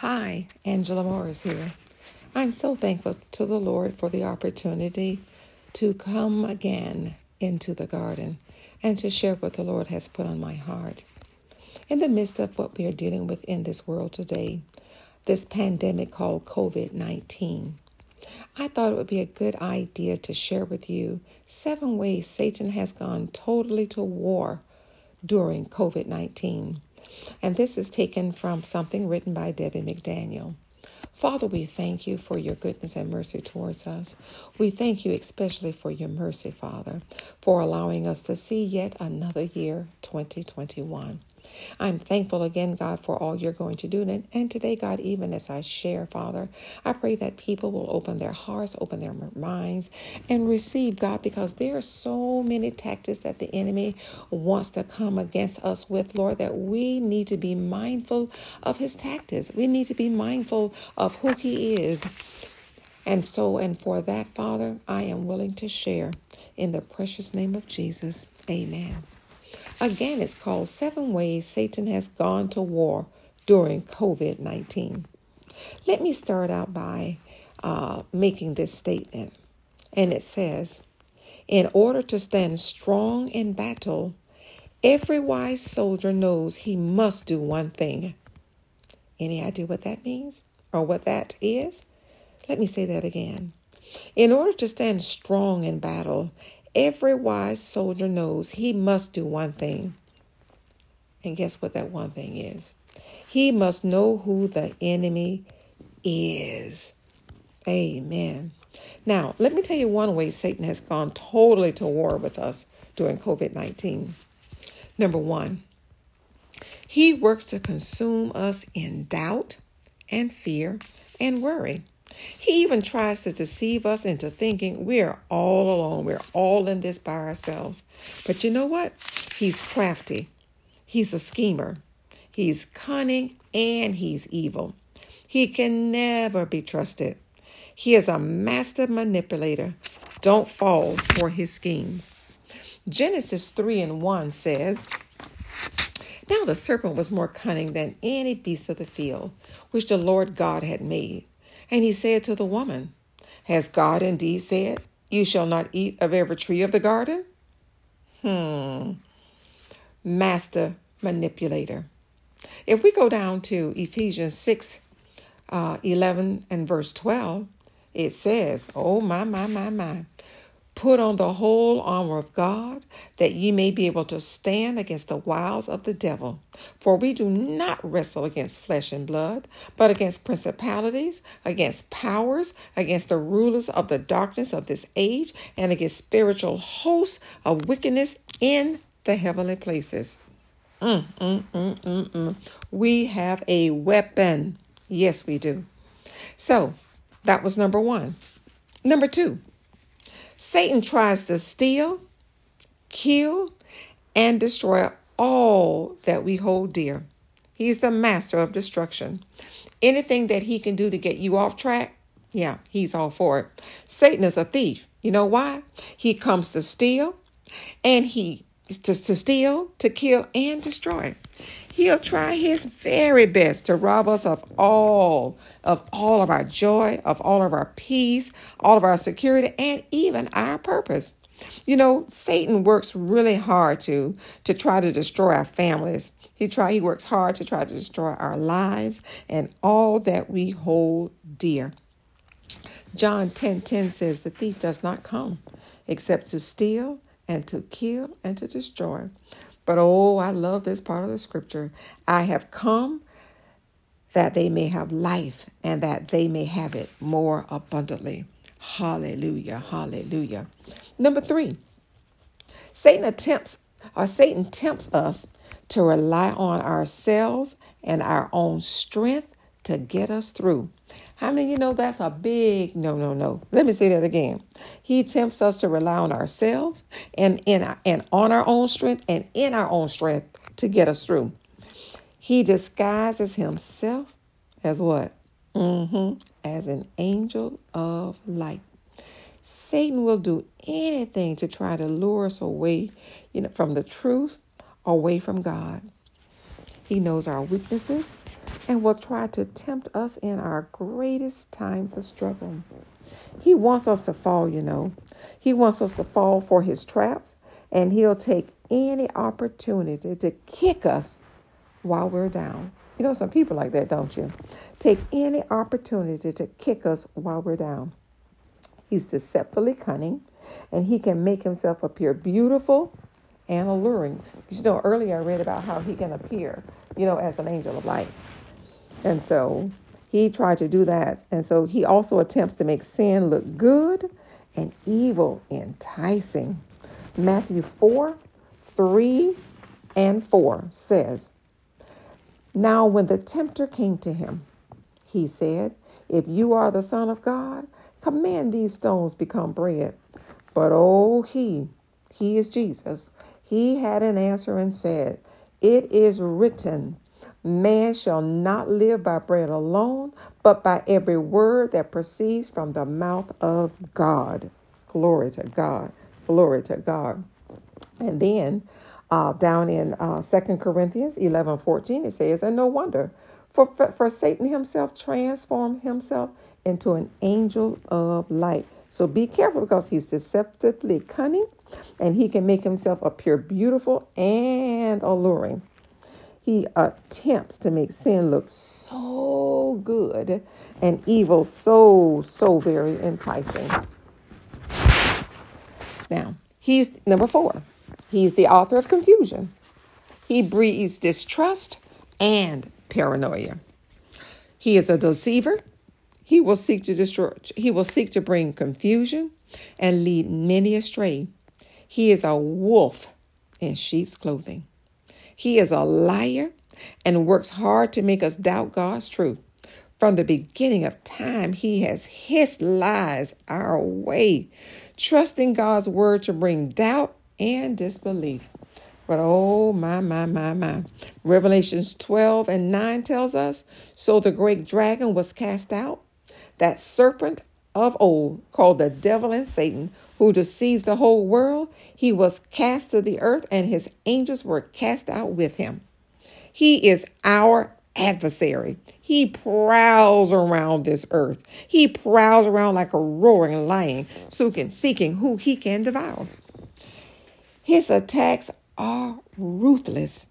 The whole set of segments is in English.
Hi, Angela Morris here. I'm so thankful to the Lord for the opportunity to come again into the garden and to share what the Lord has put on my heart. In the midst of what we are dealing with in this world today, this pandemic called COVID 19, I thought it would be a good idea to share with you seven ways Satan has gone totally to war during COVID 19 and this is taken from something written by Debbie McDaniel. Father, we thank you for your goodness and mercy towards us. We thank you especially for your mercy, Father, for allowing us to see yet another year, 2021. I'm thankful again, God, for all you're going to do. And, today, God, even as I share, Father, I pray that people will open their hearts, open their minds, and receive, God, because there are so many tactics that the enemy wants to come against us with, Lord, that we need to be mindful of his tactics. We need to be mindful of who he is. And so, and for that, Father, I am willing to share in the precious name of Jesus. Amen. Again, it's called Seven Ways Satan Has Gone to War During COVID 19. Let me start out by uh, making this statement. And it says, In order to stand strong in battle, every wise soldier knows he must do one thing. Any idea what that means or what that is? Let me say that again. In order to stand strong in battle, Every wise soldier knows he must do one thing. And guess what that one thing is? He must know who the enemy is. Amen. Now, let me tell you one way Satan has gone totally to war with us during COVID 19. Number one, he works to consume us in doubt and fear and worry. He even tries to deceive us into thinking we're all alone. We're all in this by ourselves. But you know what? He's crafty. He's a schemer. He's cunning and he's evil. He can never be trusted. He is a master manipulator. Don't fall for his schemes. Genesis 3 and 1 says, Now the serpent was more cunning than any beast of the field, which the Lord God had made. And he said to the woman, Has God indeed said, You shall not eat of every tree of the garden? Hmm. Master manipulator. If we go down to Ephesians 6 uh, 11 and verse 12, it says, Oh, my, my, my, my. Put on the whole armor of God, that ye may be able to stand against the wiles of the devil. For we do not wrestle against flesh and blood, but against principalities, against powers, against the rulers of the darkness of this age, and against spiritual hosts of wickedness in the heavenly places. Mm, mm, mm, mm, mm. We have a weapon. Yes, we do. So that was number one. Number two, Satan tries to steal, kill, and destroy all that we hold dear. He's the master of destruction. Anything that he can do to get you off track, yeah, he's all for it. Satan is a thief. You know why? He comes to steal, and he to, to steal, to kill, and destroy. He'll try his very best to rob us of all, of all of our joy, of all of our peace, all of our security, and even our purpose. You know, Satan works really hard to to try to destroy our families. He try he works hard to try to destroy our lives and all that we hold dear. John 10 10 says, The thief does not come except to steal and to kill and to destroy. But oh, I love this part of the scripture. I have come that they may have life and that they may have it more abundantly. Hallelujah. Hallelujah. Number three, Satan attempts or Satan tempts us to rely on ourselves and our own strength to get us through. How many of you know that's a big no, no, no? Let me say that again. He tempts us to rely on ourselves and in our, and on our own strength and in our own strength to get us through. He disguises himself as what? Mm-hmm. As an angel of light. Satan will do anything to try to lure us away, you know, from the truth, away from God. He knows our weaknesses and will try to tempt us in our greatest times of struggle. He wants us to fall, you know. He wants us to fall for his traps, and he'll take any opportunity to kick us while we're down. You know, some people like that, don't you? Take any opportunity to kick us while we're down. He's deceptively cunning, and he can make himself appear beautiful and alluring. You know, earlier I read about how he can appear, you know, as an angel of light. And so he tried to do that. And so he also attempts to make sin look good and evil enticing. Matthew 4 3 and 4 says, Now when the tempter came to him, he said, If you are the Son of God, command these stones become bread. But oh, he, he is Jesus, he had an answer and said, It is written, Man shall not live by bread alone, but by every word that proceeds from the mouth of God. Glory to God. Glory to God. And then uh, down in uh, 2 Corinthians 11 14, it says, And no wonder, for, for, for Satan himself transformed himself into an angel of light. So be careful because he's deceptively cunning and he can make himself appear beautiful and alluring. He attempts to make sin look so good and evil so, so very enticing. Now, he's number four. He's the author of confusion. He breeds distrust and paranoia. He is a deceiver. He will seek to destroy, he will seek to bring confusion and lead many astray. He is a wolf in sheep's clothing. He is a liar and works hard to make us doubt God's truth. From the beginning of time, he has hissed lies our way, trusting God's word to bring doubt and disbelief. But oh, my, my, my, my. Revelations 12 and 9 tells us So the great dragon was cast out, that serpent of old, called the devil and Satan, who deceives the whole world. He was cast to the earth, and his angels were cast out with him. He is our adversary. He prowls around this earth. He prowls around like a roaring lion, seeking, who he can devour. His attacks are ruthless.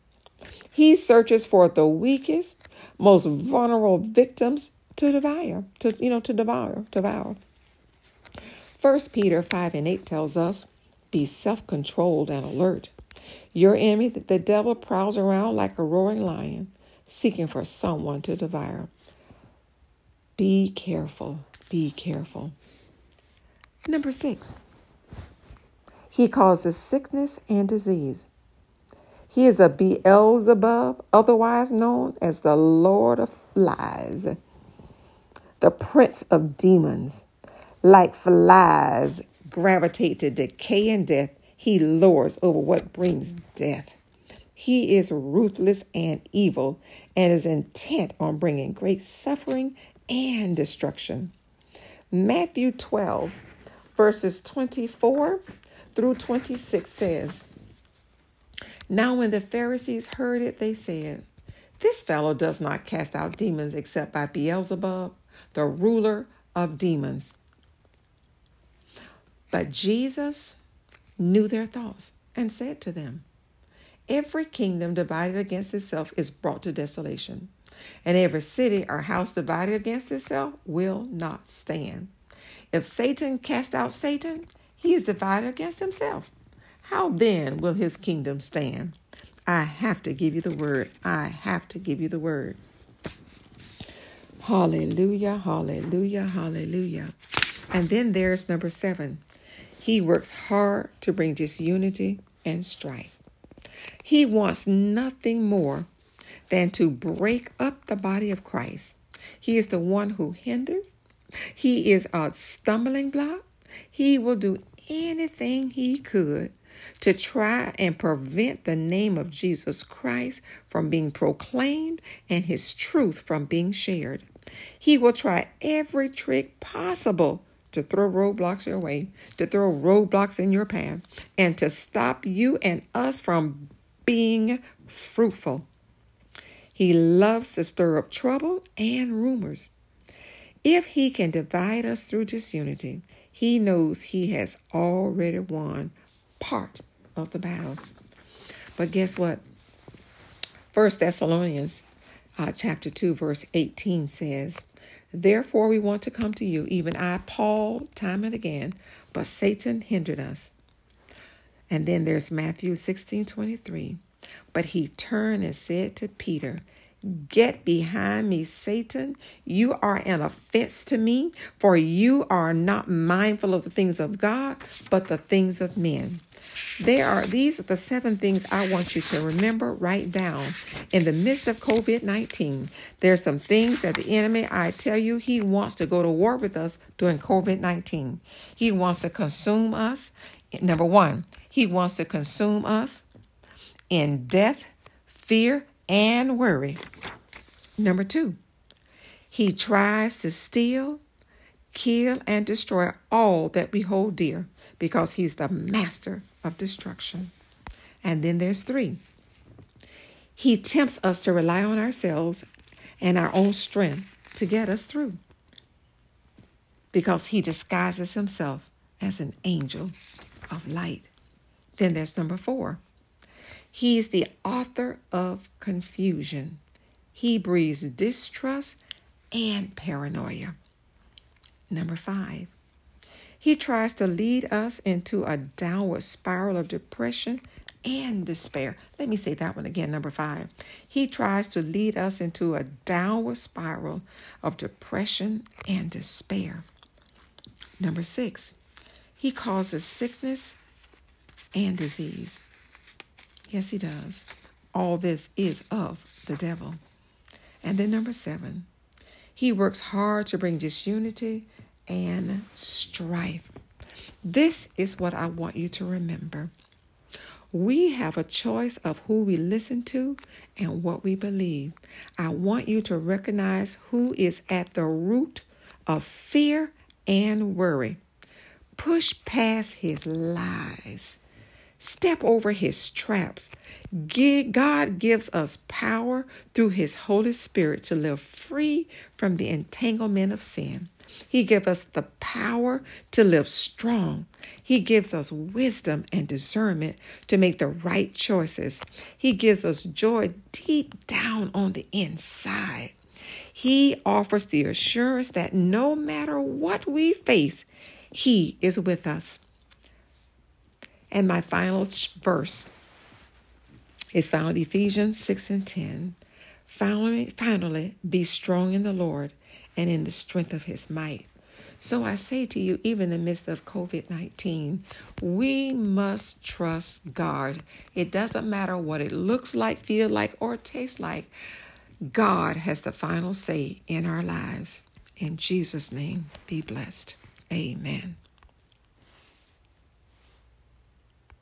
He searches for the weakest, most vulnerable victims to devour, to you know, to devour, devour. First Peter 5 and 8 tells us, be self-controlled and alert. Your enemy, the devil, prowls around like a roaring lion, seeking for someone to devour. Be careful. Be careful. Number six, he causes sickness and disease. He is a Beelzebub, otherwise known as the Lord of Lies, the Prince of Demons. Like flies gravitate to decay and death, he lords over what brings death. He is ruthless and evil and is intent on bringing great suffering and destruction. Matthew 12, verses 24 through 26 says, Now when the Pharisees heard it, they said, This fellow does not cast out demons except by Beelzebub, the ruler of demons. But Jesus knew their thoughts and said to them, Every kingdom divided against itself is brought to desolation, and every city or house divided against itself will not stand. If Satan cast out Satan, he is divided against himself. How then will his kingdom stand? I have to give you the word. I have to give you the word. Hallelujah, hallelujah, hallelujah. And then there's number seven he works hard to bring disunity and strife. He wants nothing more than to break up the body of Christ. He is the one who hinders. He is a stumbling block. He will do anything he could to try and prevent the name of Jesus Christ from being proclaimed and his truth from being shared. He will try every trick possible to throw roadblocks your way, to throw roadblocks in your path, and to stop you and us from being fruitful. He loves to stir up trouble and rumors. If he can divide us through disunity, he knows he has already won part of the battle. But guess what? First Thessalonians uh, chapter 2 verse 18 says, Therefore we want to come to you, even I, Paul, time and again, but Satan hindered us. And then there's Matthew 16 23. But he turned and said to Peter, Get behind me, Satan. You are an offense to me, for you are not mindful of the things of God, but the things of men. There are these are the seven things I want you to remember, write down. In the midst of COVID 19, there's some things that the enemy, I tell you, he wants to go to war with us during COVID 19. He wants to consume us. Number one, he wants to consume us in death, fear, and worry. Number two, he tries to steal, kill, and destroy all that we hold dear because he's the master of destruction. And then there's three. He tempts us to rely on ourselves and our own strength to get us through because he disguises himself as an angel of light. Then there's number four. He's the author of confusion. He breeds distrust and paranoia. Number five, he tries to lead us into a downward spiral of depression and despair. Let me say that one again. Number five, he tries to lead us into a downward spiral of depression and despair. Number six, he causes sickness and disease. Yes, he does. All this is of the devil. And then number seven, he works hard to bring disunity and strife. This is what I want you to remember. We have a choice of who we listen to and what we believe. I want you to recognize who is at the root of fear and worry. Push past his lies Step over his traps. God gives us power through his Holy Spirit to live free from the entanglement of sin. He gives us the power to live strong. He gives us wisdom and discernment to make the right choices. He gives us joy deep down on the inside. He offers the assurance that no matter what we face, He is with us. And my final verse is found Ephesians 6 and 10. Finally, finally, be strong in the Lord and in the strength of his might. So I say to you, even in the midst of COVID 19, we must trust God. It doesn't matter what it looks like, feel like, or tastes like. God has the final say in our lives. In Jesus' name, be blessed. Amen.